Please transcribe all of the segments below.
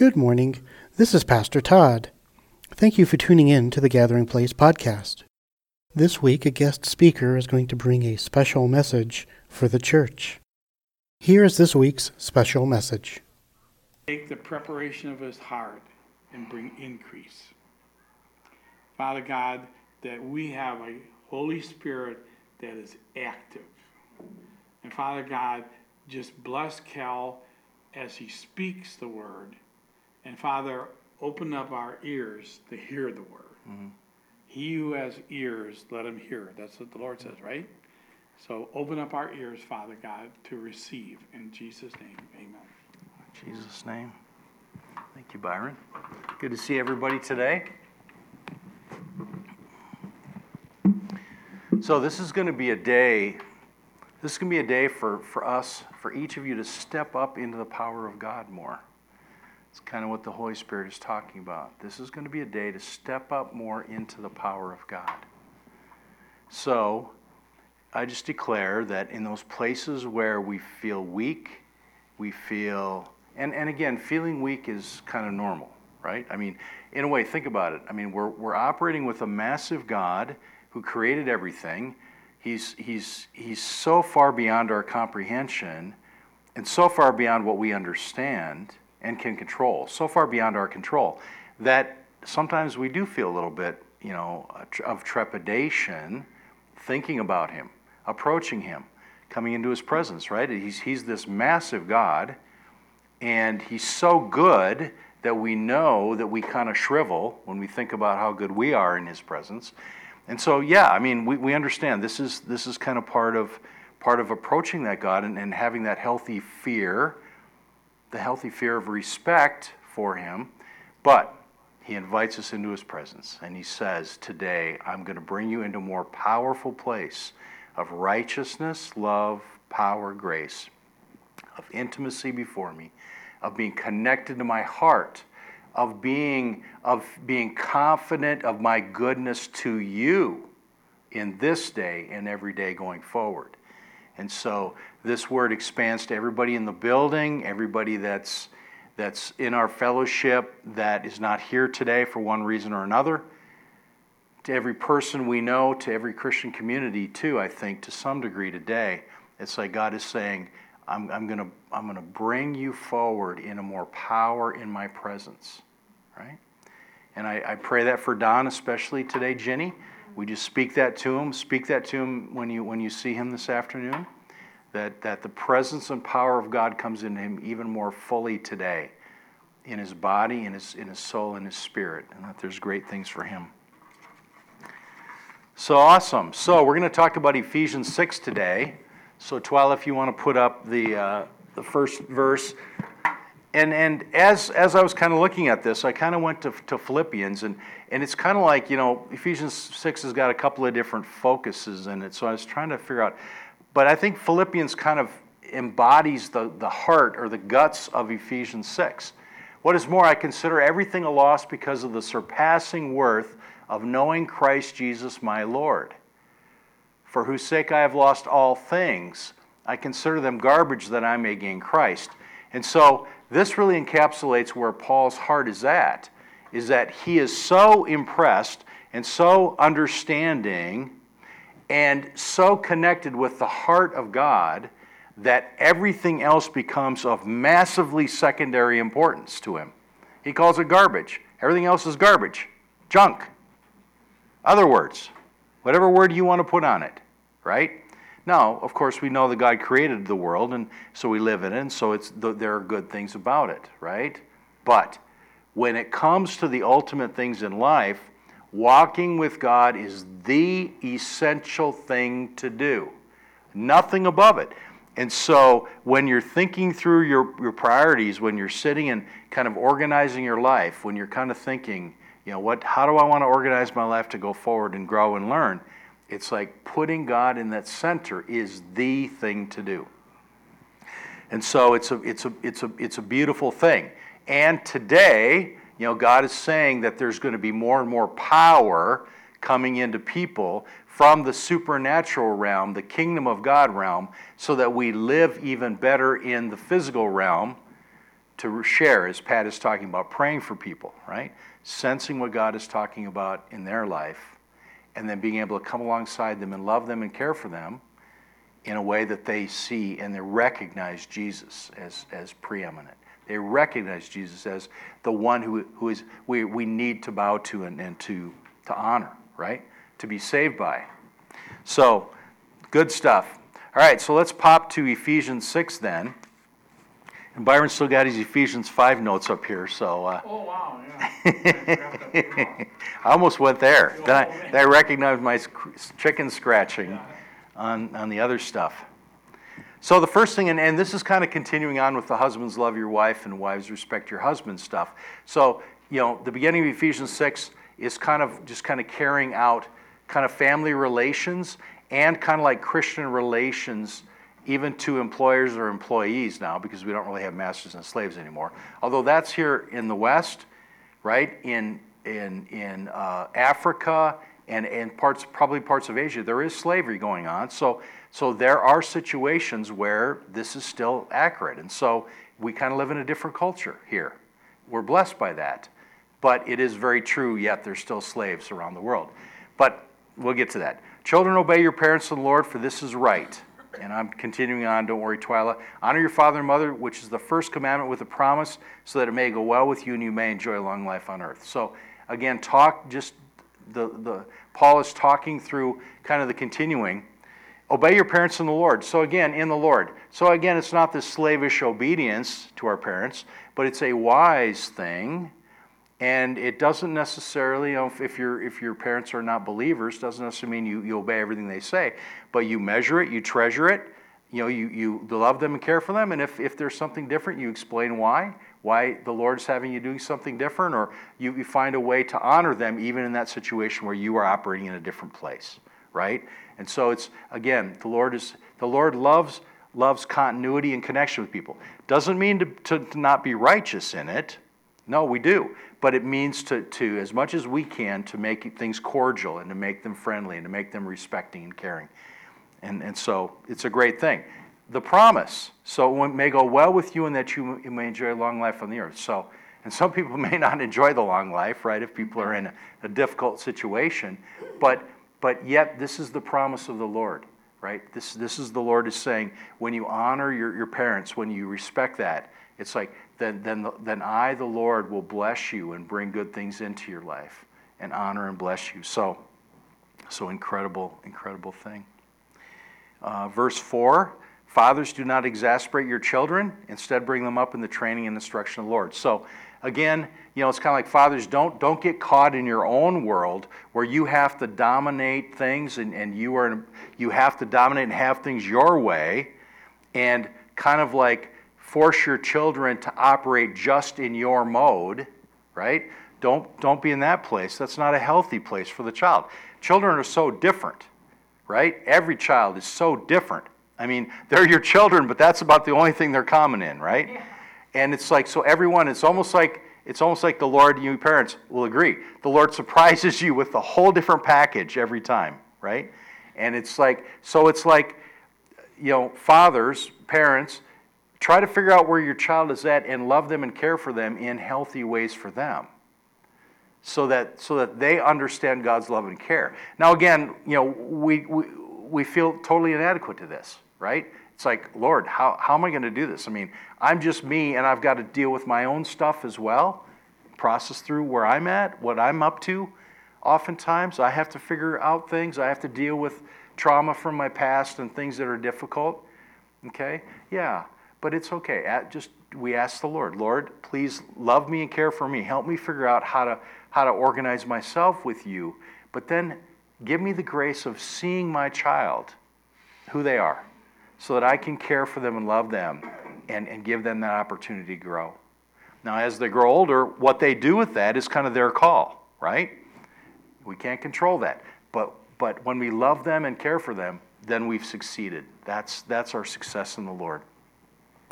Good morning. This is Pastor Todd. Thank you for tuning in to the Gathering Place podcast. This week, a guest speaker is going to bring a special message for the church. Here is this week's special message. Take the preparation of his heart and bring increase. Father God, that we have a Holy Spirit that is active. And Father God, just bless Cal as he speaks the word. And Father, open up our ears to hear the word. Mm-hmm. He who has ears, let him hear. That's what the Lord says, right? So open up our ears, Father God, to receive. In Jesus' name, amen. In Jesus' name. Thank you, Byron. Good to see everybody today. So, this is going to be a day, this is going to be a day for, for us, for each of you to step up into the power of God more. It's kind of what the Holy Spirit is talking about. This is going to be a day to step up more into the power of God. So, I just declare that in those places where we feel weak, we feel, and, and again, feeling weak is kind of normal, right? I mean, in a way, think about it. I mean, we're, we're operating with a massive God who created everything. He's, he's, he's so far beyond our comprehension and so far beyond what we understand and can control, so far beyond our control, that sometimes we do feel a little bit, you know, of trepidation thinking about Him, approaching Him, coming into His presence, right? He's, he's this massive God, and He's so good that we know that we kind of shrivel when we think about how good we are in His presence. And so, yeah, I mean, we, we understand this is, this is kind of part of, part of approaching that God and, and having that healthy fear, the healthy fear of respect for Him. But He invites us into His presence and He says, Today, I'm going to bring you into a more powerful place of righteousness, love, power, grace, of intimacy before me, of being connected to my heart of being of being confident of my goodness to you in this day and every day going forward. And so this word expands to everybody in the building, everybody that's that's in our fellowship that is not here today for one reason or another. To every person we know, to every Christian community too, I think to some degree today, it's like God is saying, I'm, I'm going to I'm to bring you forward in a more power in my presence, right? And I, I pray that for Don, especially today, Jenny. We just speak that to him. Speak that to him when you when you see him this afternoon. That that the presence and power of God comes into him even more fully today, in his body, in his in his soul, in his spirit, and that there's great things for him. So awesome. So we're going to talk about Ephesians six today. So, Twyla, if you want to put up the, uh, the first verse. And, and as, as I was kind of looking at this, I kind of went to, to Philippians, and, and it's kind of like, you know, Ephesians 6 has got a couple of different focuses in it. So I was trying to figure out, but I think Philippians kind of embodies the, the heart or the guts of Ephesians 6. What is more, I consider everything a loss because of the surpassing worth of knowing Christ Jesus my Lord for whose sake I have lost all things. I consider them garbage that I may gain Christ. And so this really encapsulates where Paul's heart is at, is that he is so impressed and so understanding and so connected with the heart of God that everything else becomes of massively secondary importance to him. He calls it garbage. Everything else is garbage, junk. Other words, whatever word you want to put on it, right? Now, of course, we know that God created the world, and so we live in it, and so it's, there are good things about it, right? But when it comes to the ultimate things in life, walking with God is the essential thing to do. Nothing above it. And so when you're thinking through your, your priorities, when you're sitting and kind of organizing your life, when you're kind of thinking, you know, what, how do I want to organize my life to go forward and grow and learn? It's like putting God in that center is the thing to do. And so it's a, it's a, it's a, it's a beautiful thing. And today, you know, God is saying that there's going to be more and more power coming into people from the supernatural realm, the kingdom of God realm, so that we live even better in the physical realm to share, as Pat is talking about, praying for people, right? Sensing what God is talking about in their life, and then being able to come alongside them and love them and care for them in a way that they see and they recognize Jesus as, as preeminent. They recognize Jesus as the one who, who is we, we need to bow to and, and to, to honor, right? To be saved by. So, good stuff. All right, so let's pop to Ephesians 6 then. And Byron still got his Ephesians 5 notes up here, so. Uh, Oh, wow, yeah. I almost went there. Then I, then I recognized my chicken scratching on, on the other stuff. So the first thing, and, and this is kind of continuing on with the husbands love your wife and wives respect your husband stuff. So, you know, the beginning of Ephesians 6 is kind of just kind of carrying out kind of family relations and kind of like Christian relations even to employers or employees now because we don't really have masters and slaves anymore. Although that's here in the West, right? In in in uh, Africa and and parts probably parts of Asia, there is slavery going on. So so there are situations where this is still accurate, and so we kind of live in a different culture here. We're blessed by that, but it is very true. Yet there's still slaves around the world. But we'll get to that. Children, obey your parents in the Lord, for this is right. And I'm continuing on, don't worry, Twyla. Honor your father and mother, which is the first commandment with a promise, so that it may go well with you and you may enjoy a long life on earth. So, again, talk just the, the Paul is talking through kind of the continuing. Obey your parents in the Lord. So, again, in the Lord. So, again, it's not this slavish obedience to our parents, but it's a wise thing and it doesn't necessarily, you know, if, your if your parents are not believers, doesn't necessarily mean you, you obey everything they say. But you measure it, you treasure it, you know, you, you love them and care for them. And if, if there's something different, you explain why, why the Lord's having you doing something different, or you, you find a way to honor them even in that situation where you are operating in a different place, right? And so it's again, the Lord is the Lord loves loves continuity and connection with people. Doesn't mean to, to, to not be righteous in it. No, we do but it means to, to, as much as we can, to make things cordial and to make them friendly and to make them respecting and caring. And, and so it's a great thing. The promise, so it may go well with you and that you may enjoy a long life on the earth. So, and some people may not enjoy the long life, right, if people are in a, a difficult situation, but, but yet this is the promise of the Lord, right? This, this is the Lord is saying, when you honor your, your parents, when you respect that, it's like then, then, then I, the Lord, will bless you and bring good things into your life and honor and bless you. So, so incredible, incredible thing. Uh, verse 4 Fathers, do not exasperate your children. Instead, bring them up in the training and instruction of the Lord. So, again, you know, it's kind of like fathers, don't, don't get caught in your own world where you have to dominate things and, and you, are, you have to dominate and have things your way and kind of like force your children to operate just in your mode, right? Don't, don't be in that place. That's not a healthy place for the child. Children are so different, right? Every child is so different. I mean, they're your children, but that's about the only thing they're common in, right? Yeah. And it's like, so everyone, it's almost like, it's almost like the Lord, you parents will agree. The Lord surprises you with a whole different package every time, right? And it's like, so it's like, you know, fathers, parents, Try to figure out where your child is at and love them and care for them in healthy ways for them. So that, so that they understand God's love and care. Now, again, you know, we, we, we feel totally inadequate to this, right? It's like, Lord, how, how am I going to do this? I mean, I'm just me and I've got to deal with my own stuff as well, process through where I'm at, what I'm up to. Oftentimes, I have to figure out things, I have to deal with trauma from my past and things that are difficult. Okay? Yeah. But it's okay. At just we ask the Lord, Lord, please love me and care for me. Help me figure out how to how to organize myself with you. But then give me the grace of seeing my child, who they are, so that I can care for them and love them and, and give them that opportunity to grow. Now, as they grow older, what they do with that is kind of their call, right? We can't control that. But but when we love them and care for them, then we've succeeded. That's that's our success in the Lord.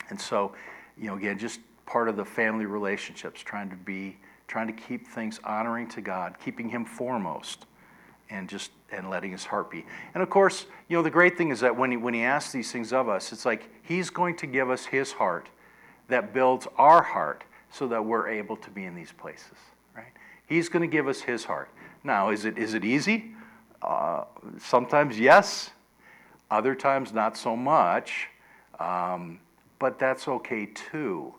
And so, you know, again, just part of the family relationships, trying to be, trying to keep things honoring to God, keeping Him foremost, and just and letting His heart be. And of course, you know, the great thing is that when He when He asks these things of us, it's like He's going to give us His heart, that builds our heart so that we're able to be in these places, right? He's going to give us his heart. Now, is it, is it easy? Uh, sometimes yes, other times not so much, um, but that's okay too.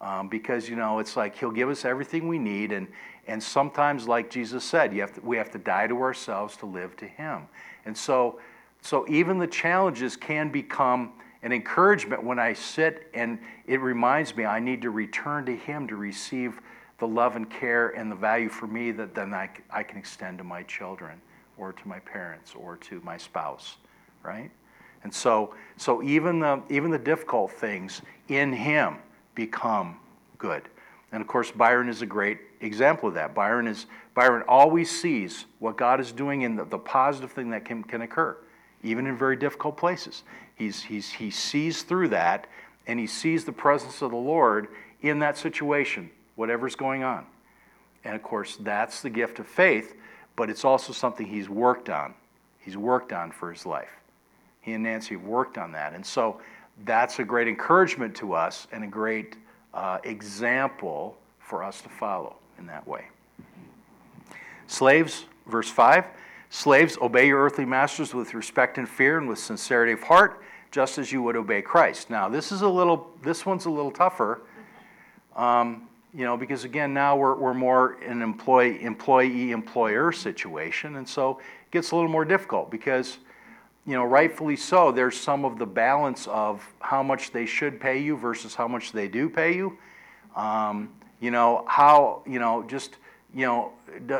Um, because, you know, it's like he'll give us everything we need, and, and sometimes, like Jesus said, have to, we have to die to ourselves to live to him. And so, so even the challenges can become an encouragement when I sit and it reminds me I need to return to Him to receive the love and care and the value for me that then I, I can extend to my children or to my parents or to my spouse, right? And so, so even, the, even the difficult things in Him become good. And of course, Byron is a great example of that. Byron, is, Byron always sees what God is doing in the, the positive thing that can, can occur, even in very difficult places. He's, he's, he sees through that and he sees the presence of the Lord in that situation, whatever's going on. And of course, that's the gift of faith, but it's also something he's worked on. He's worked on for his life. He and Nancy have worked on that. And so that's a great encouragement to us and a great uh, example for us to follow in that way. Slaves, verse 5 Slaves, obey your earthly masters with respect and fear and with sincerity of heart just as you would obey Christ. Now, this is a little, this one's a little tougher, um, you know, because again, now we're, we're more an employee, employee employer situation, and so it gets a little more difficult because, you know, rightfully so, there's some of the balance of how much they should pay you versus how much they do pay you. Um, you know, how, you know, just, you know, d-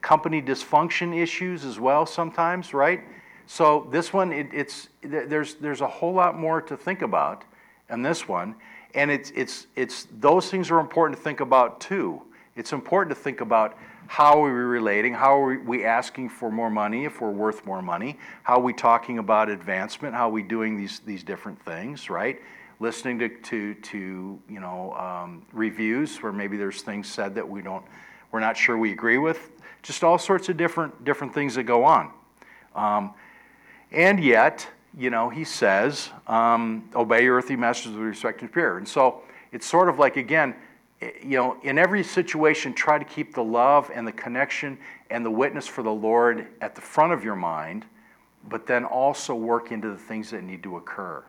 company dysfunction issues as well sometimes, right? So this one, it, it's there's there's a whole lot more to think about in this one, and it's it's it's those things are important to think about too. It's important to think about how are we relating? How are we asking for more money if we're worth more money? How are we talking about advancement? How are we doing these these different things? Right? Listening to to to you know um, reviews where maybe there's things said that we don't we're not sure we agree with. Just all sorts of different different things that go on. Um, and yet, you know, he says, um, obey your earthly masters with respect and fear. And so it's sort of like, again, eh, you know, in every situation, try to keep the love and the connection and the witness for the Lord at the front of your mind, but then also work into the things that need to occur.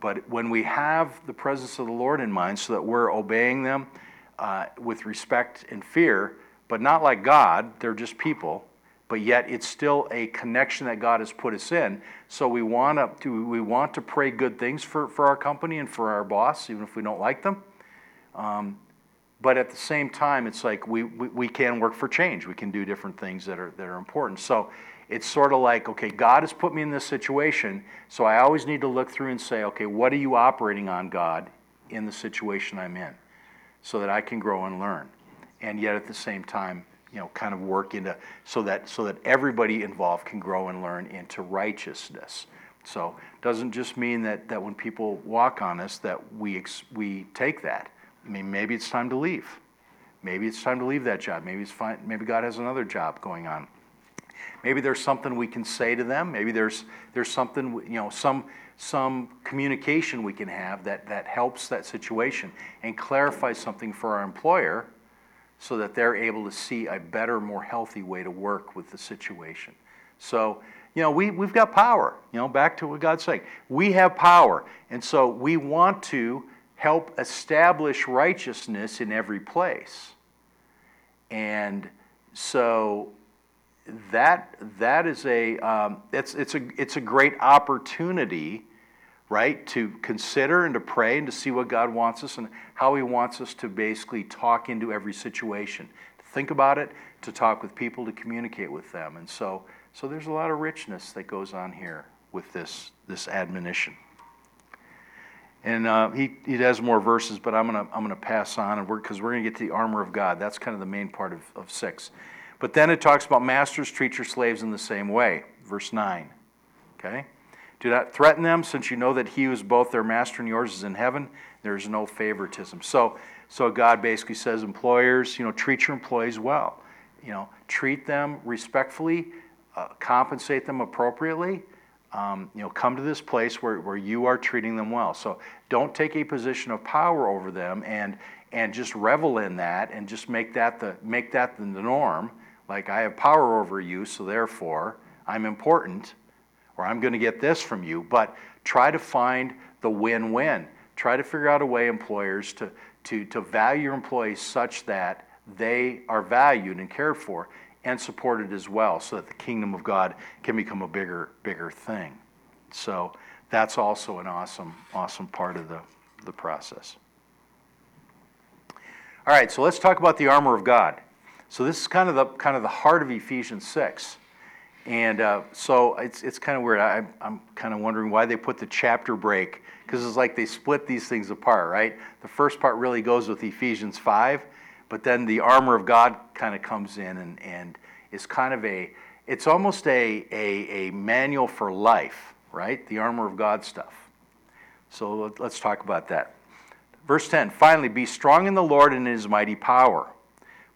But when we have the presence of the Lord in mind so that we're obeying them uh, with respect and fear, but not like God, they're just people, but yet it's still a connection that God has put us in. So we want to we want to pray good things for, for our company and for our boss, even if we don't like them. Um, but at the same time, it's like we, we, we can work for change. We can do different things that are that are important. So it's sort of like, okay, God has put me in this situation, so I always need to look through and say, okay, what are you operating on, God, in the situation I'm in, so that I can grow and learn. And yet at the same time, you know, kind of work into so that so that everybody involved can grow and learn into righteousness. So doesn't just mean that, that when people walk on us that we ex, we take that. I mean, maybe it's time to leave. Maybe it's time to leave that job. Maybe it's fine. Maybe God has another job going on. Maybe there's something we can say to them. Maybe there's there's something you know some some communication we can have that that helps that situation and clarifies something for our employer so that they're able to see a better, more healthy way to work with the situation. So, you know, we, we've got power. You know, back to what God's saying. We have power. And so we want to help establish righteousness in every place. And so that that is a um, it's it's a it's a great opportunity right? To consider and to pray and to see what God wants us and how He wants us to basically talk into every situation. To think about it, to talk with people, to communicate with them. And so, so there's a lot of richness that goes on here with this, this admonition. And uh, he, he has more verses, but I'm going to I'm gonna pass on and because we're, we're going to get to the armor of God. That's kind of the main part of, of 6. But then it talks about masters treat your slaves in the same way. Verse 9. Okay? Do not threaten them, since you know that he who is both their master and yours is in heaven. There is no favoritism. So, so God basically says, employers, you know, treat your employees well. You know, treat them respectfully, uh, compensate them appropriately, um, you know, come to this place where, where you are treating them well. So don't take a position of power over them and and just revel in that and just make that the make that the norm. Like I have power over you, so therefore I'm important, or I'm going to get this from you. But try to find the win-win. Try to figure out a way, employers, to to to value your employees such that they are valued and cared for and supported as well so that the kingdom of God can become a bigger, bigger thing. So that's also an awesome, awesome part of the, the process. All right, so let's talk about the armor of God. So this is kind of the kind of the heart of Ephesians six, and uh, so it's it's kind of weird. I, I'm kind of wondering why they put the chapter break because it's like they split these things apart, right? The first part really goes with Ephesians five, but then the armor of God kind of comes in and, and is kind of a, it's almost a, a, a manual for life, right? The armor of God stuff. So let's talk about that. Verse 10 Finally, be strong in the Lord and in his mighty power.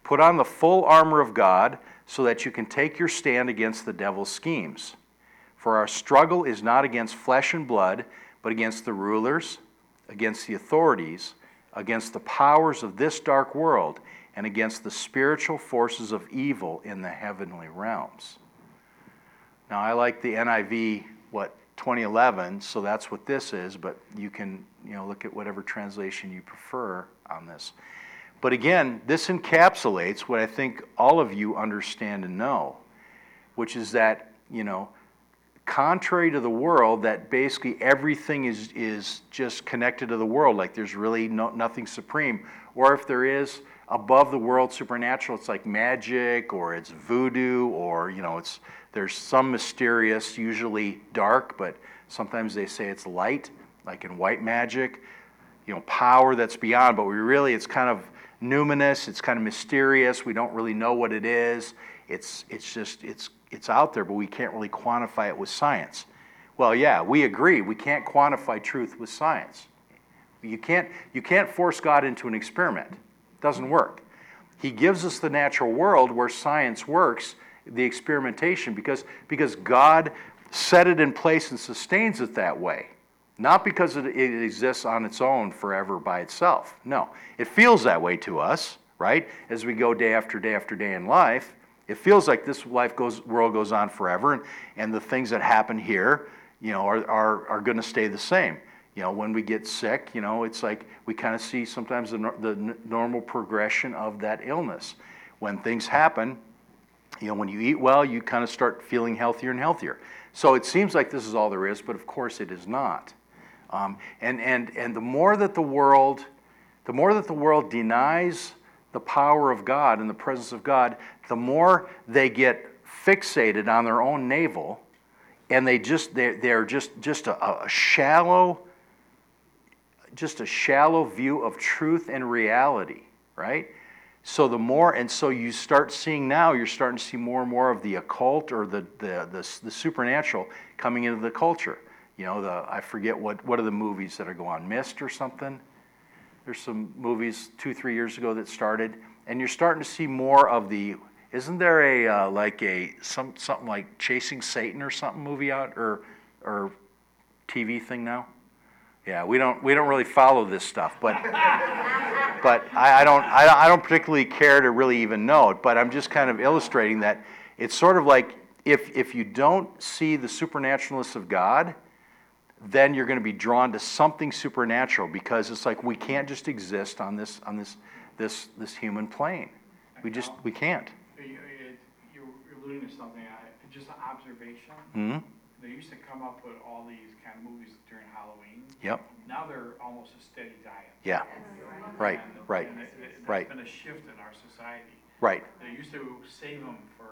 Put on the full armor of God so that you can take your stand against the devil's schemes. For our struggle is not against flesh and blood, but against the rulers, against the authorities against the powers of this dark world and against the spiritual forces of evil in the heavenly realms. Now, I like the NIV, what, 2011, so that's what this is, but you can, you know, look at whatever translation you prefer on this. But again, this encapsulates what I think all of you understand and know, which is that, you know, contrary to the world that basically everything is, is just connected to the world. Like there's really no, nothing supreme. Or if there is above the world supernatural it's like magic or it's voodoo or you know it's there's some mysterious usually dark but sometimes they say it's light like in white magic you know power that's beyond. But we really it's kind of numinous it's kind of mysterious we don't really know what it is it's it's just it's it's out there, but we can't really quantify it with science. Well, yeah, we agree. We can't quantify truth with science. You can't, you can't force God into an experiment. It doesn't work. He gives us the natural world where science works, the experimentation, because, because God set it in place and sustains it that way. Not because it, exists on its own forever by itself. No. It feels that way to us, right? As we go day after day after day in life. It feels like this life goes, world goes on forever, and, and the things that happen here, you know, are, are, are going to stay the same. You know, when we get sick, you know, it's like we kind of see sometimes the, the normal progression of that illness. When things happen, you know, when you eat well, you kind of start feeling healthier and healthier. So it seems like this is all there is, but of course it is not. Um, and, and, and the more that the world, the more that the world denies the power of God and the presence of God, the more they get fixated on their own navel and they just they're, they're just just a, a shallow just a shallow view of truth and reality right? So the more and so you start seeing now you're starting to see more and more of the occult or the the, the, the supernatural coming into the culture you know the i forget what what are the movies that are going on mist or something there's some movies two three years ago that started and you're starting to see more of the isn't there a uh, like a some something like Chasing Satan or something movie out or or TV thing now? Yeah, we don't we don't really follow this stuff, but but I, I don't I, I don't particularly care to really even know it. But I'm just kind of illustrating that it's sort of like if if you don't see the supernaturalness of God, then you're going to be drawn to something supernatural because it's like we can't just exist on this on this this this human plane. We just we can't You're alluding to something, I, just an observation. hmm They used to come up with all these kind of movies during Halloween. Yep. Now they're almost a steady diet. Yeah. Right. And- Right. and it- it- Right. There's been a shift in our society. Right. They used to save them for,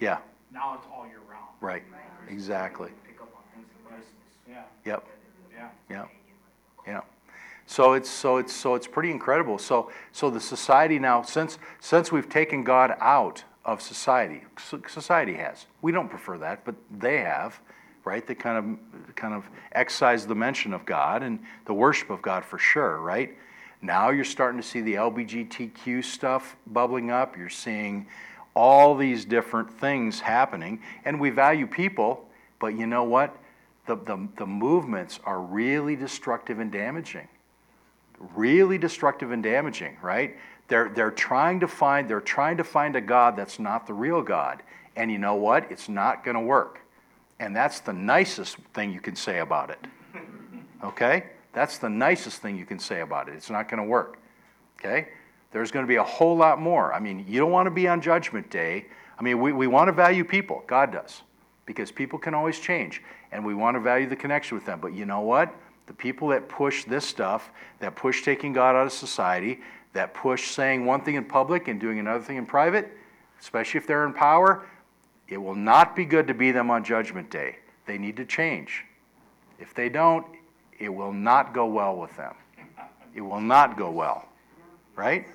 Yeah. now it's all year round. Right. Exactly. Pick up on things like Christmas. Yeah, Yep. yeah. Yeah. Yeah. So it's so it's so it's pretty incredible. So so the society now since since we've taken God out of society. Society has. We don't prefer that, but they have, right? They kind of kind of excise the mention of God and the worship of God for sure, right? Now you're starting to see the LBGTQ stuff bubbling up. You're seeing all these different things happening, and we value people, but you know what? The, the, the movements are really destructive and damaging. Really destructive and damaging, right? They're, they're trying to find they're trying to find a God that's not the real God. And you know what? It's not going to work. And that's the nicest thing you can say about it. Okay? That's the nicest thing you can say about it. It's not going to work. Okay? There's going to be a whole lot more. I mean, you don't want to be on Judgment Day. I mean, we, we want to value people. God does. Because people can always change. And we want to value the connection with them. But you know what? The people that push this stuff, that push taking God out of society, that push saying one thing in public and doing another thing in private, especially if they're in power, it will not be good to be them on Judgment Day. They need to change. If they don't, it will not go well with them. It will not go well. Right?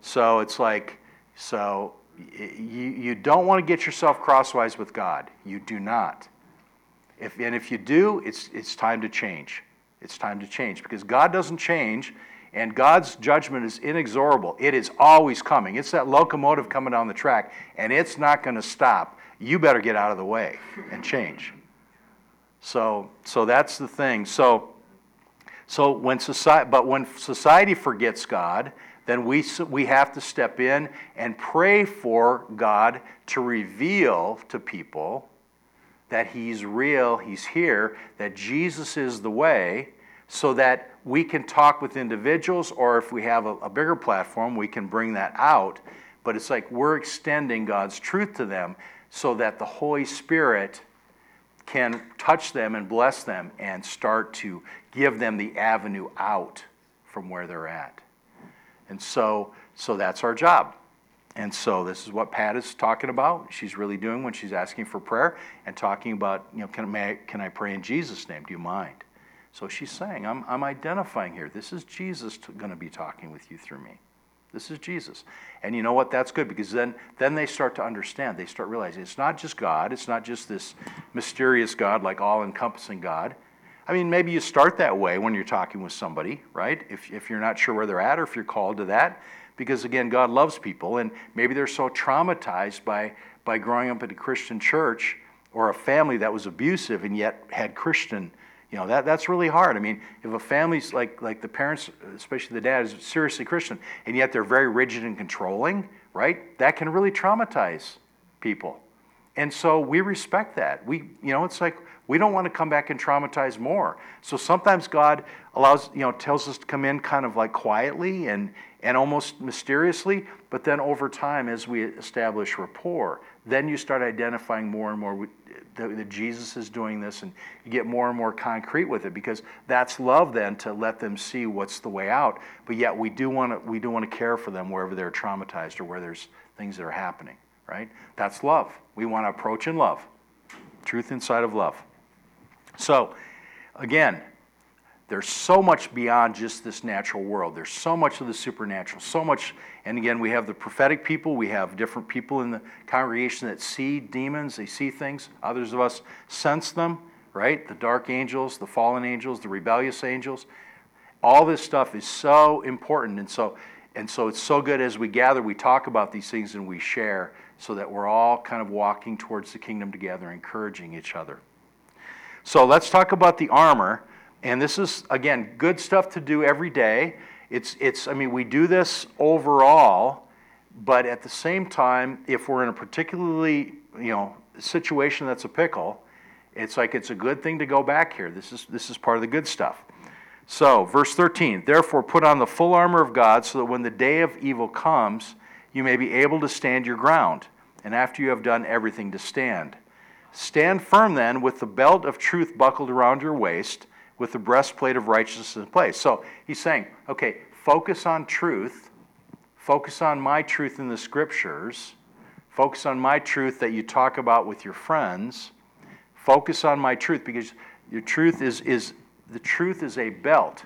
So it's like, so you, you don't want to get yourself crosswise with God. You do not. If, and if you do, it's, it's time to change. It's time to change because God doesn't change and God's judgment is inexorable. It is always coming. It's that locomotive coming down the track and it's not going to stop. You better get out of the way and change. So, so that's the thing. So, so when society, but when society forgets God, then we, we have to step in and pray for God to reveal to people that He's real, He's here, that Jesus is the way, so that we can talk with individuals, or if we have a, a bigger platform, we can bring that out. But it's like we're extending God's truth to them so that the Holy Spirit can touch them and bless them and start to give them the avenue out from where they're at. And so, so that's our job. And so this is what Pat is talking about. She's really doing when she's asking for prayer and talking about, you know, can I, can I pray in Jesus' name? Do you mind? So she's saying, I'm, I'm identifying here. This is Jesus going to be talking with you through me. This is Jesus. And you know what? That's good because then, then they start to understand. They start realizing it's not just God, it's not just this mysterious God, like all encompassing God. I mean, maybe you start that way when you're talking with somebody, right? If, if you're not sure where they're at or if you're called to that. Because again, God loves people, and maybe they're so traumatized by, by growing up in a Christian church or a family that was abusive and yet had Christian you know, that, that's really hard. I mean, if a family's like, like the parents, especially the dad, is seriously Christian, and yet they're very rigid and controlling, right? That can really traumatize people. And so we respect that. We, you know, it's like we don't want to come back and traumatize more. So sometimes God allows, you know, tells us to come in kind of like quietly and, and almost mysteriously, but then over time, as we establish rapport, then you start identifying more and more that Jesus is doing this, and you get more and more concrete with it because that's love. Then to let them see what's the way out, but yet we do want to we do want to care for them wherever they're traumatized or where there's things that are happening. Right? That's love. We want to approach in love, truth inside of love. So, again, there's so much beyond just this natural world. There's so much of the supernatural, so much. And again, we have the prophetic people, we have different people in the congregation that see demons, they see things. Others of us sense them, right? The dark angels, the fallen angels, the rebellious angels. All this stuff is so important. And so, and so it's so good as we gather, we talk about these things and we share so that we're all kind of walking towards the kingdom together, encouraging each other. So let's talk about the armor. And this is, again, good stuff to do every day. It's, it's, I mean, we do this overall, but at the same time, if we're in a particularly, you know, situation that's a pickle, it's like it's a good thing to go back here. This is, this is part of the good stuff. So, verse 13, therefore put on the full armor of God so that when the day of evil comes, you may be able to stand your ground, and after you have done everything to stand. Stand firm then with the belt of truth buckled around your waist with the breastplate of righteousness in place. So he's saying, okay, focus on truth, focus on my truth in the scriptures, focus on my truth that you talk about with your friends, focus on my truth because your truth is, is the truth is a belt.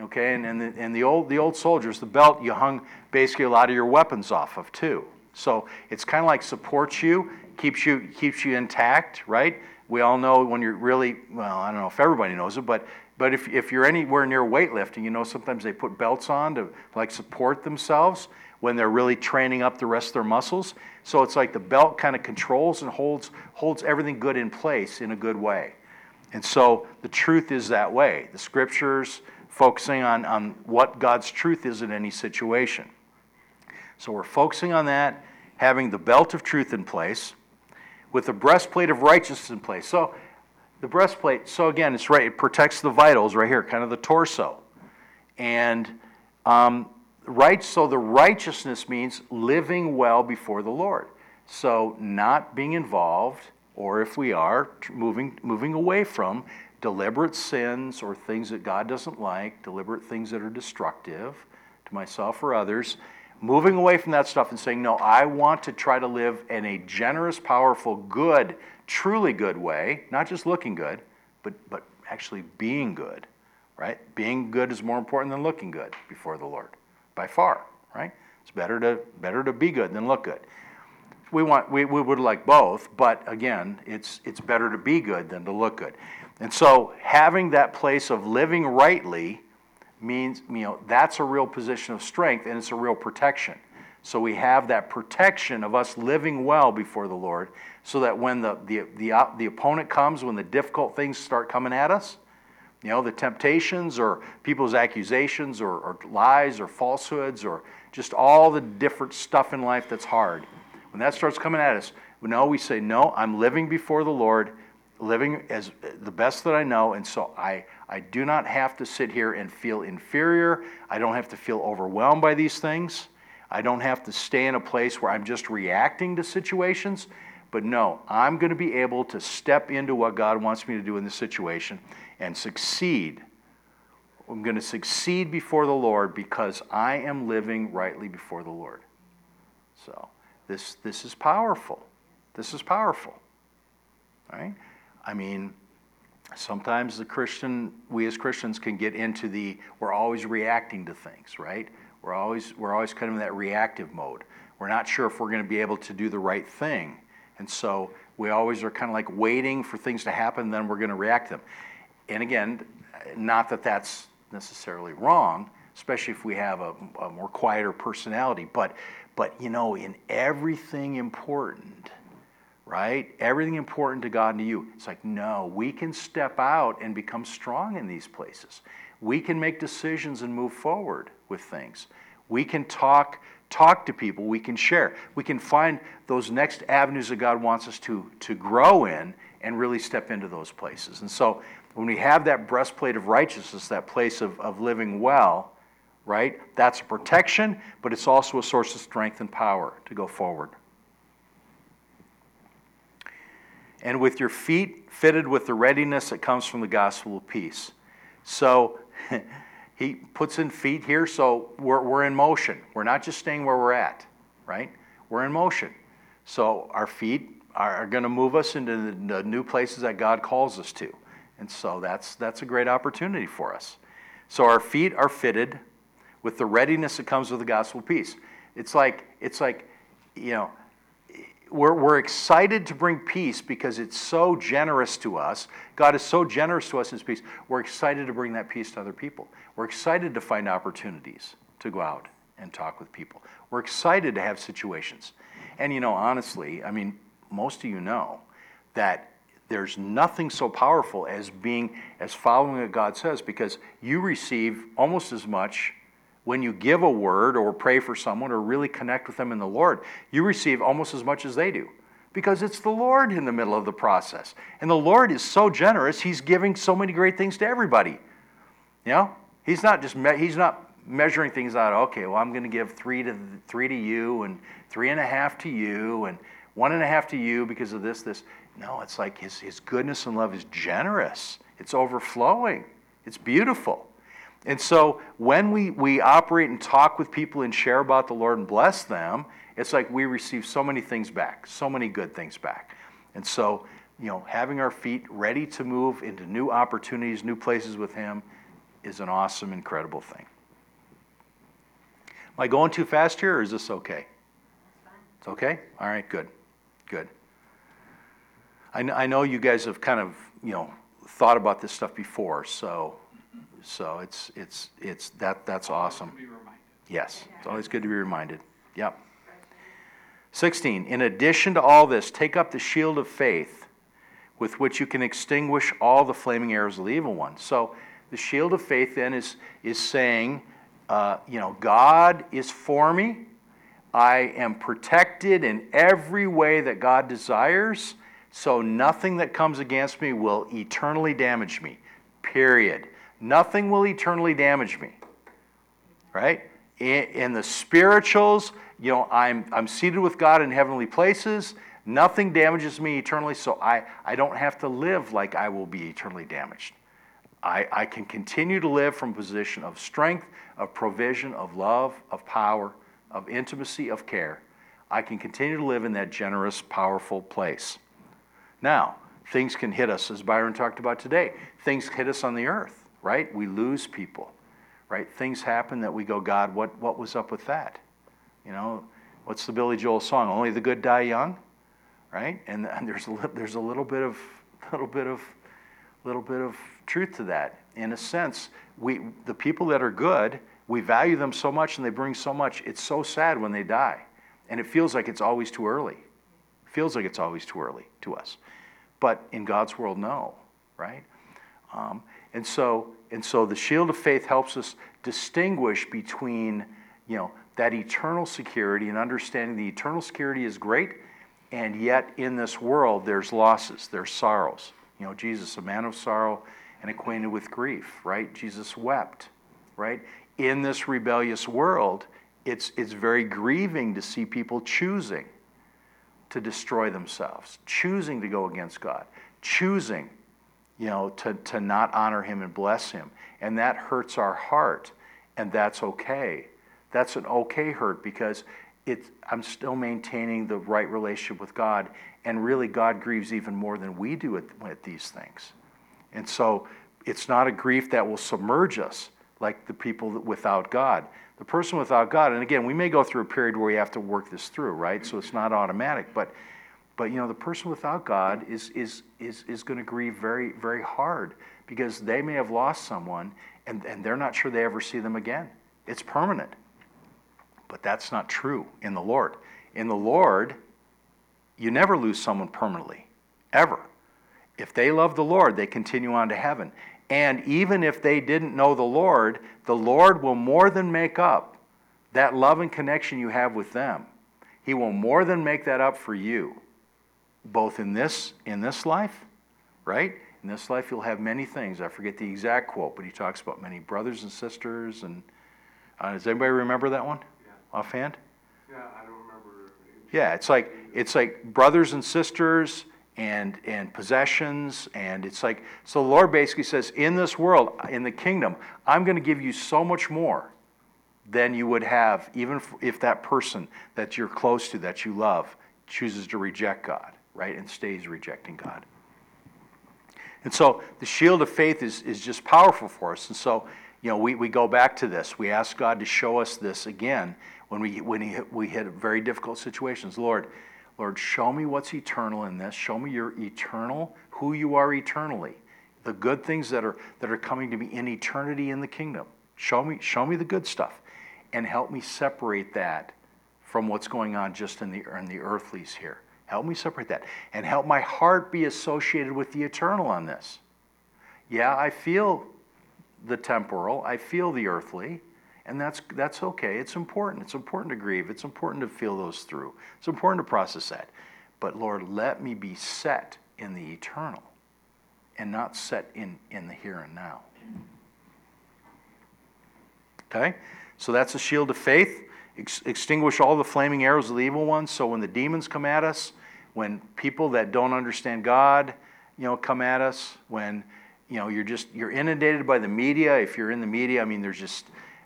Okay, and, and, the, and the, old, the old soldiers, the belt you hung basically a lot of your weapons off of too. So it's kind of like supports you, keeps you, keeps you intact, right? We all know when you're really, well, I don't know if everybody knows it, but, but if, if you're anywhere near weightlifting, you know sometimes they put belts on to like support themselves when they're really training up the rest of their muscles. So it's like the belt kind of controls and holds, holds everything good in place in a good way. And so the truth is that way. The scriptures focusing on, on what God's truth is in any situation. So we're focusing on that, having the belt of truth in place, with the breastplate of righteousness in place. So the breastplate, so again, it's right, it protects the vitals right here, kind of the torso. And um, right, so the righteousness means living well before the Lord. So not being involved, or if we are, moving, moving away from deliberate sins or things that God doesn't like, deliberate things that are destructive to myself or others, moving away from that stuff and saying, No, I want to try to live in a generous, powerful, good, truly good way, not just looking good, but, but actually being good, right? Being good is more important than looking good before the Lord, by far, right? It's better to, better to be good than look good. We, want, we, we would like both, but again, it's, it's better to be good than to look good. And so having that place of living rightly means, you know, that's a real position of strength and it's a real protection. So we have that protection of us living well before the Lord so that when the, the, the, uh, the opponent comes, when the difficult things start coming at us, you know, the temptations or people's accusations or, or lies or falsehoods or just all the different stuff in life that's hard, when that starts coming at us, know we say, No, I'm living before the Lord living as the best that I know, and so I, I do not have to sit here and feel inferior. I don't have to feel overwhelmed by these things. I don't have to stay in a place where I'm just reacting to situations. But no, I'm going to be able to step into what God wants me to do in this situation and succeed. I'm going to succeed before the Lord because I am living rightly before the Lord. So this, this is powerful. This is powerful. Right? I mean, sometimes the Christian, we as Christians can get into the, we're always reacting to things, right? We're always, we're always kind of in that reactive mode. We're not sure if we're going to be able to do the right thing. And so we always are kind of like waiting for things to happen, then we're going to react to them. And again, not that that's necessarily wrong, especially if we have a, a more quieter personality, but, but you know, in everything important, right? Everything important to God and to you. It's like, no, we can step out and become strong in these places. We can make decisions and move forward with things. We can talk talk to people, we can share. We can find those next avenues that God wants us to to grow in and really step into those places. And so when we have that breastplate of righteousness, that place of, of living well, right? That's a protection, but it's also a source of strength and power to go forward. And with your feet fitted with the readiness that comes from the gospel of peace. So he puts in feet here, so we're, we're in motion. We're not just staying where we're at, right? We're in motion. So our feet are, are going to move us into the, the new places that God calls us to. And so that's, that's a great opportunity for us. So our feet are fitted with the readiness that comes with the gospel of peace. It's like, it's like, you know, we're, we're excited to bring peace because it's so generous to us. God is so generous to us in His peace. We're excited to bring that peace to other people. We're excited to find opportunities to go out and talk with people. We're excited to have situations. And you know, honestly, I mean, most of you know that there's nothing so powerful as being, as following what God says, because you receive almost as much when you give a word or pray for someone or really connect with them in the Lord, you receive almost as much as they do because it's the Lord in the middle of the process. And the Lord is so generous, He's giving so many great things to everybody. You know, He's not just, me- He's not measuring things out, okay, well, I'm going to give three to, three to you and three and a half to you and one and a half to you because of this, this. No, it's like His, his goodness and love is generous, it's overflowing, it's beautiful. And so when we, we operate and talk with people and share about the Lord and bless them, it's like we receive so many things back, so many good things back. And so, you know, having our feet ready to move into new opportunities, new places with Him is an awesome, incredible thing. Am I going too fast here or is this okay? It's okay? All right, good. Good. I, I know you guys have kind of, you know, thought about this stuff before, so so it's, it's, it's, that, that's awesome. Yes, it's always good to be reminded. Yep. 16, in addition to all this, take up the shield of faith with which you can extinguish all the flaming arrows of the evil one. So the shield of faith then is, is saying, uh, you know, God is for me. I am protected in every way that God desires, so nothing that comes against me will eternally damage me. Period. Nothing will eternally damage me. Right? In, in the spirituals, you know, I'm, I'm seated with God in heavenly places. Nothing damages me eternally, so I, I don't have to live like I will be eternally damaged. I, I can continue to live from a position of strength, of provision, of love, of power, of intimacy, of care. I can continue to live in that generous, powerful place. Now, things can hit us, as Byron talked about today. Things hit us on the earth, right? We lose people, right? Things happen that we go, God, what, what was up with that? You know, what's the Billy Joel song? Only the good die young, right? And, and there's, a, there's a little bit of, little bit of, little bit of truth to that. In a sense, we, the people that are good, we value them so much and they bring so much. It's so sad when they die. And it feels like it's always too early. It feels like it's always too early to us. But in God's world, no, right? Um, and so, and so the shield of faith helps us distinguish between, you know, that eternal security and understanding the eternal security is great, and yet in this world there's losses, there's sorrows. You know, Jesus, a man of sorrow and acquainted with grief, right? Jesus wept, right? in this rebellious world, it's, it's very grieving to see people choosing to destroy themselves, choosing to go against God, choosing, you know, to, to not honor Him and bless Him. And that hurts our heart, and that's okay. That's an okay hurt because it, I'm still maintaining the right relationship with God, and really God grieves even more than we do at, at these things. And so it's not a grief that will submerge us like the people without God. The person without God, and again, we may go through a period where we have to work this through, right? So it's not automatic, but but you know, the person without God is is is is going to grieve very very hard because they may have lost someone and, and they're not sure they ever see them again. It's permanent. But that's not true in the Lord. In the Lord, you never lose someone permanently, ever. If they love the Lord, they continue on to heaven. And even if they didn't know the Lord, the Lord will more than make up that love and connection you have with them. He will more than make that up for you, both in this in this life, right? In this life, you'll have many things. I forget the exact quote, but he talks about many brothers and sisters. And uh, does anybody remember that one yeah. offhand? Yeah, I don't remember. Yeah, it's like it's like brothers and sisters and and possessions and it's like so the lord basically says in this world in the kingdom i'm going to give you so much more than you would have even if that person that you're close to that you love chooses to reject god right and stays rejecting god and so the shield of faith is, is just powerful for us and so you know we, we go back to this we ask god to show us this again when we when he, we hit very difficult situations lord Lord, show me what's eternal in this. Show me your eternal, who you are eternally, the good things that are that are coming to me in eternity in the kingdom. Show me, show me the good stuff, and help me separate that from what's going on just in the in the earthlies here. Help me separate that, and help my heart be associated with the eternal on this. Yeah, I feel the temporal, I feel the earthly, and that's, that's okay. It's important. It's important to grieve. It's important to feel those through. It's important to process that. But Lord, let me be set in the eternal and not set in, in the here and now. Okay? So that's a shield of faith. Ex- extinguish all the flaming arrows of the evil one. So when the demons come at us, when people that don't understand God, you know, come at us, when you know you're just you're inundated by the media. If you're in the media, I mean, there's just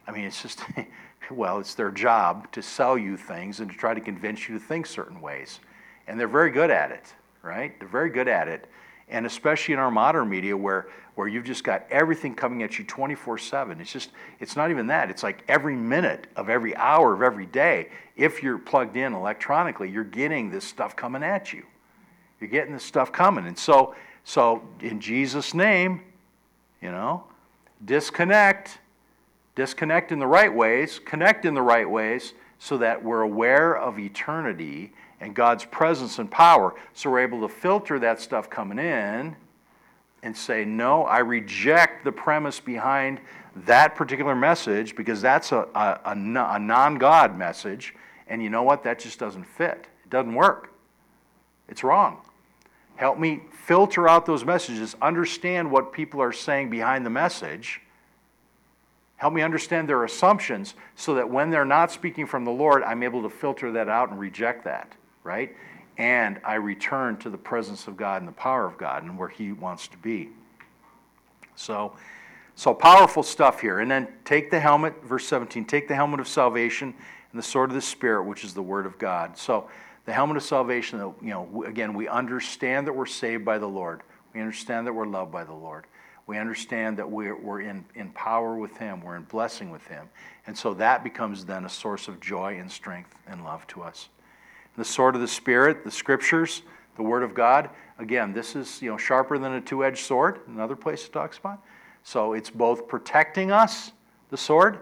I mean, it's just, well, it's their job to sell you things and to try to convince you to think certain ways. And they're very good at it, right? They're very good at it. And especially in our modern media where, where you've just got everything coming at you 24 7. It's just, it's not even that. It's like every minute of every hour of every day, if you're plugged in electronically, you're getting this stuff coming at you. You're getting this stuff coming. And so, so in Jesus' name, you know, disconnect disconnect in the right ways, connect in the right ways, so that we're aware of eternity and God's presence and power. So we're able to filter that stuff coming in and say, no, I reject the premise behind that particular message because that's a, a, a non God message. And you know what? That just doesn't fit. It doesn't work. It's wrong. Help me filter out those messages, understand what people are saying behind the message. Help me understand their assumptions so that when they're not speaking from the Lord, I'm able to filter that out and reject that, right? And I return to the presence of God and the power of God and where He wants to be. So, so powerful stuff here. And then take the helmet, verse 17, take the helmet of salvation and the sword of the Spirit, which is the Word of God. So, the helmet of salvation, you know, again, we understand that we're saved by the Lord. We understand that we're loved by the Lord. We understand that we're, we're in, in power with Him, we're in blessing with Him. And so that becomes then a source of joy and strength and love to us. And the sword of the Spirit, the scriptures, the Word of God, again, this is you know sharper than a two edged sword, another place it talks about. So it's both protecting us, the sword,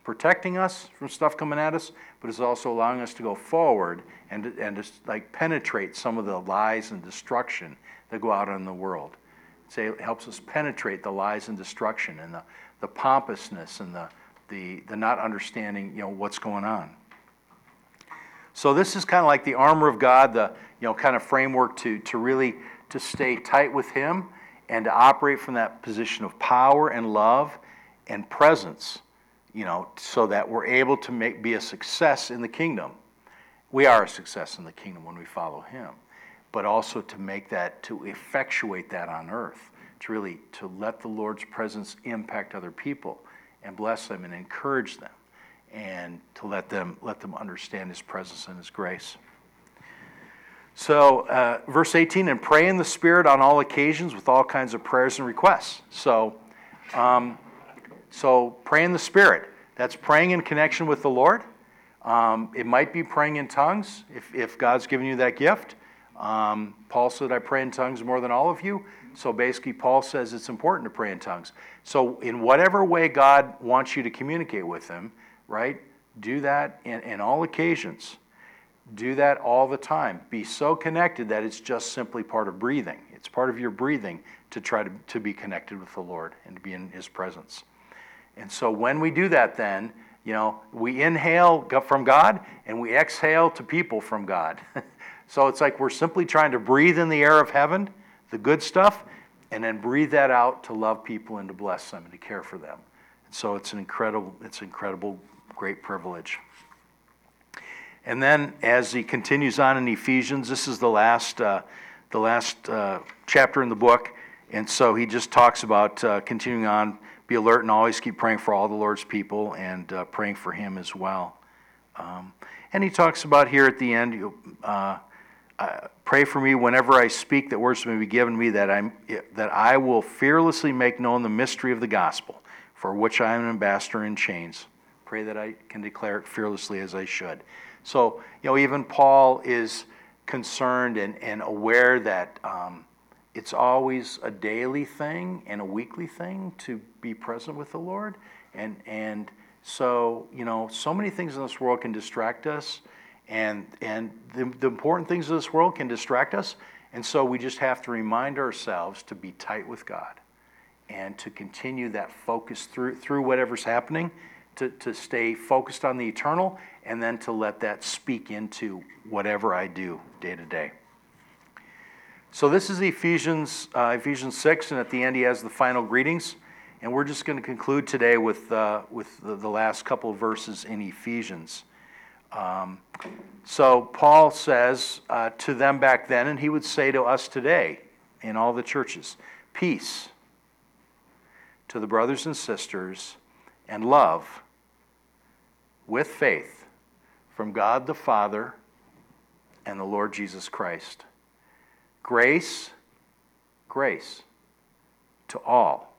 it's protecting us from stuff coming at us, but it's also allowing us to go forward and, and just like penetrate some of the lies and destruction that go out in the world. Say it helps us penetrate the lies and destruction and the, the pompousness and the, the, the not understanding you know what's going on. So this is kind of like the armor of God, the you know kind of framework to, to really to stay tight with him and to operate from that position of power and love and presence you know, so that we're able to make, be a success in the kingdom. We are a success in the kingdom when we follow Him, but also to make that, to effectuate that on earth, to really, to let the Lord's presence impact other people and bless them and encourage them and to let them, let them understand His presence and His grace. So, uh, verse 18, and pray in the Spirit on all occasions with all kinds of prayers and requests. So, um, so pray in the Spirit. That's praying in connection with the Lord. Um, it might be praying in tongues if, if God's given you that gift. Um, Paul said, I pray in tongues more than all of you. So basically, Paul says it's important to pray in tongues. So, in whatever way God wants you to communicate with Him, right, do that in, in all occasions. Do that all the time. Be so connected that it's just simply part of breathing. It's part of your breathing to try to, to be connected with the Lord and to be in His presence. And so when we do that, then, you know, we inhale from God and we exhale to people from God. so it's like we're simply trying to breathe in the air of heaven, the good stuff, and then breathe that out to love people and to bless them and to care for them. And so it's an incredible, it's an incredible, great privilege. And then as he continues on in Ephesians, this is the last, uh, the last uh, chapter in the book. And so he just talks about uh, continuing on be alert and always keep praying for all the Lord's people and uh, praying for him as well. Um, and he talks about here at the end, uh, uh, pray for me whenever I speak that words may be given me that, I'm, that I will fearlessly make known the mystery of the gospel, for which I am an ambassador in chains. Pray that I can declare it fearlessly as I should. So, you know, even Paul is concerned and, and aware that um, it's always a daily thing and a weekly thing to be present with the Lord. And, and so, you know, so many things in this world can distract us, and, and the, the important things of this world can distract us. And so we just have to remind ourselves to be tight with God and to continue that focus through, through whatever's happening, to, to stay focused on the eternal, and then to let that speak into whatever I do day to day. So this is Ephesians, uh, Ephesians 6, and at the end he has the final greetings. And we're just going to conclude today with, uh, with the, the, last couple of verses in Ephesians. Um, so Paul says uh, to them back then, and he would say to us today in all the churches, peace to the brothers and sisters and love with faith from God the Father and the Lord Jesus Christ. Grace, grace to all,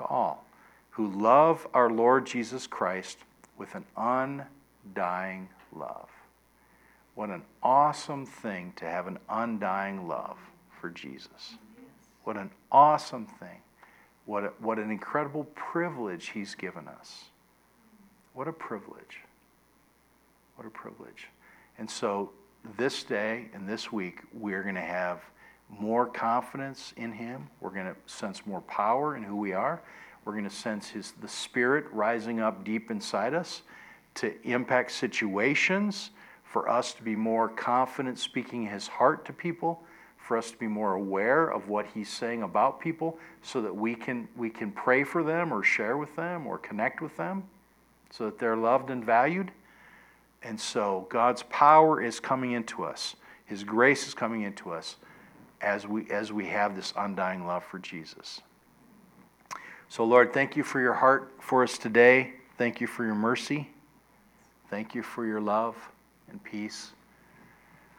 to all who love our Lord Jesus Christ with an undying love. What an awesome thing to have an undying love for Jesus. What an awesome thing. What, a, what an incredible privilege he's given us. What a privilege. What a privilege. And so this day and this week, we're going to have more confidence in Him. We're going to sense more power in who we are. We're going to sense His the Spirit rising up deep inside us to impact situations, for us to be more confident speaking His heart to people, for us to be more aware of what He's saying about people, so that we can we can pray for them or share with them or connect with them, so that they're loved and valued. And so God's power is coming into us. His grace is coming into us as we as we have this undying love for Jesus. So Lord, thank you for your heart for us today. Thank you for your mercy. Thank you for your love and peace.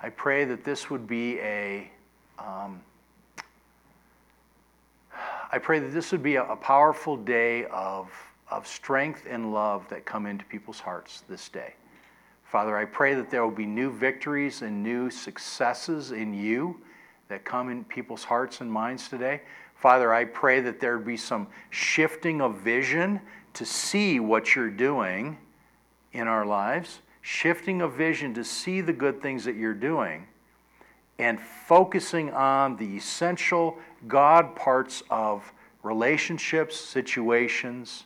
I pray that this would be a um, I pray that this would be a, a powerful day of, of strength and love that come into people's hearts this day. Father, I pray that there will be new victories and new successes in you that come in people's hearts and minds today. Father, I pray that there be some shifting of vision to see what you're doing in our lives, shifting of vision to see the good things that you're doing, and focusing on the essential God parts of relationships, situations,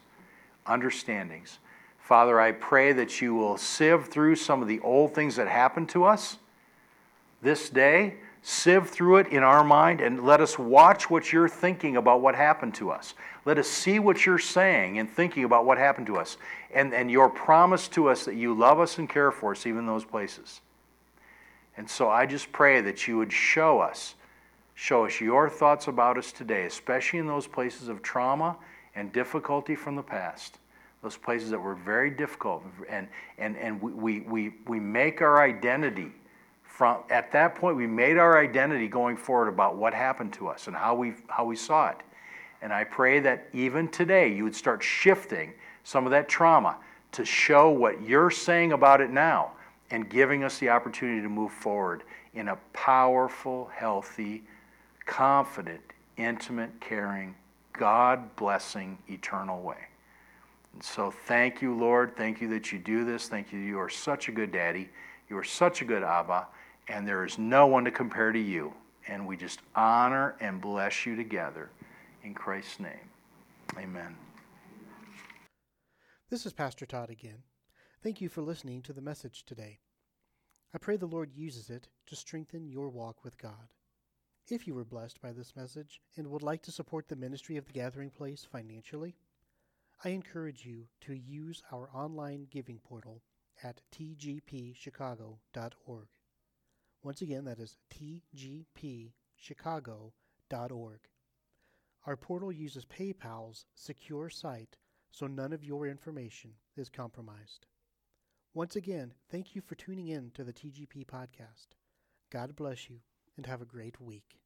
understandings. Father, I pray that you will sieve through some of the old things that happened to us this day, sieve through it in our mind, and let us watch what you're thinking about what happened to us. Let us see what you're saying and thinking about what happened to us, and, and your promise to us that you love us and care for us, even in those places. And so I just pray that you would show us, show us your thoughts about us today, especially in those places of trauma and difficulty from the past those places that were very difficult. And, and, and we, we, we make our identity from, at that point, we made our identity going forward about what happened to us and how we, how we saw it. And I pray that even today you would start shifting some of that trauma to show what you're saying about it now and giving us the opportunity to move forward in a powerful, healthy, confident, intimate, caring, God blessing, eternal way. And so thank you, Lord. Thank you that you do this. Thank you. You are such a good daddy. You are such a good Abba. And there is no one to compare to you. And we just honor and bless you together. In Christ's name. Amen. This is Pastor Todd again. Thank you for listening to the message today. I pray the Lord uses it to strengthen your walk with God. If you were blessed by this message and would like to support the ministry of the Gathering Place financially, I encourage you to use our online giving portal at tgpchicago.org. Once again, that is tgpchicago.org. Our portal uses PayPal's secure site so none of your information is compromised. Once again, thank you for tuning in to the TGP podcast. God bless you and have a great week.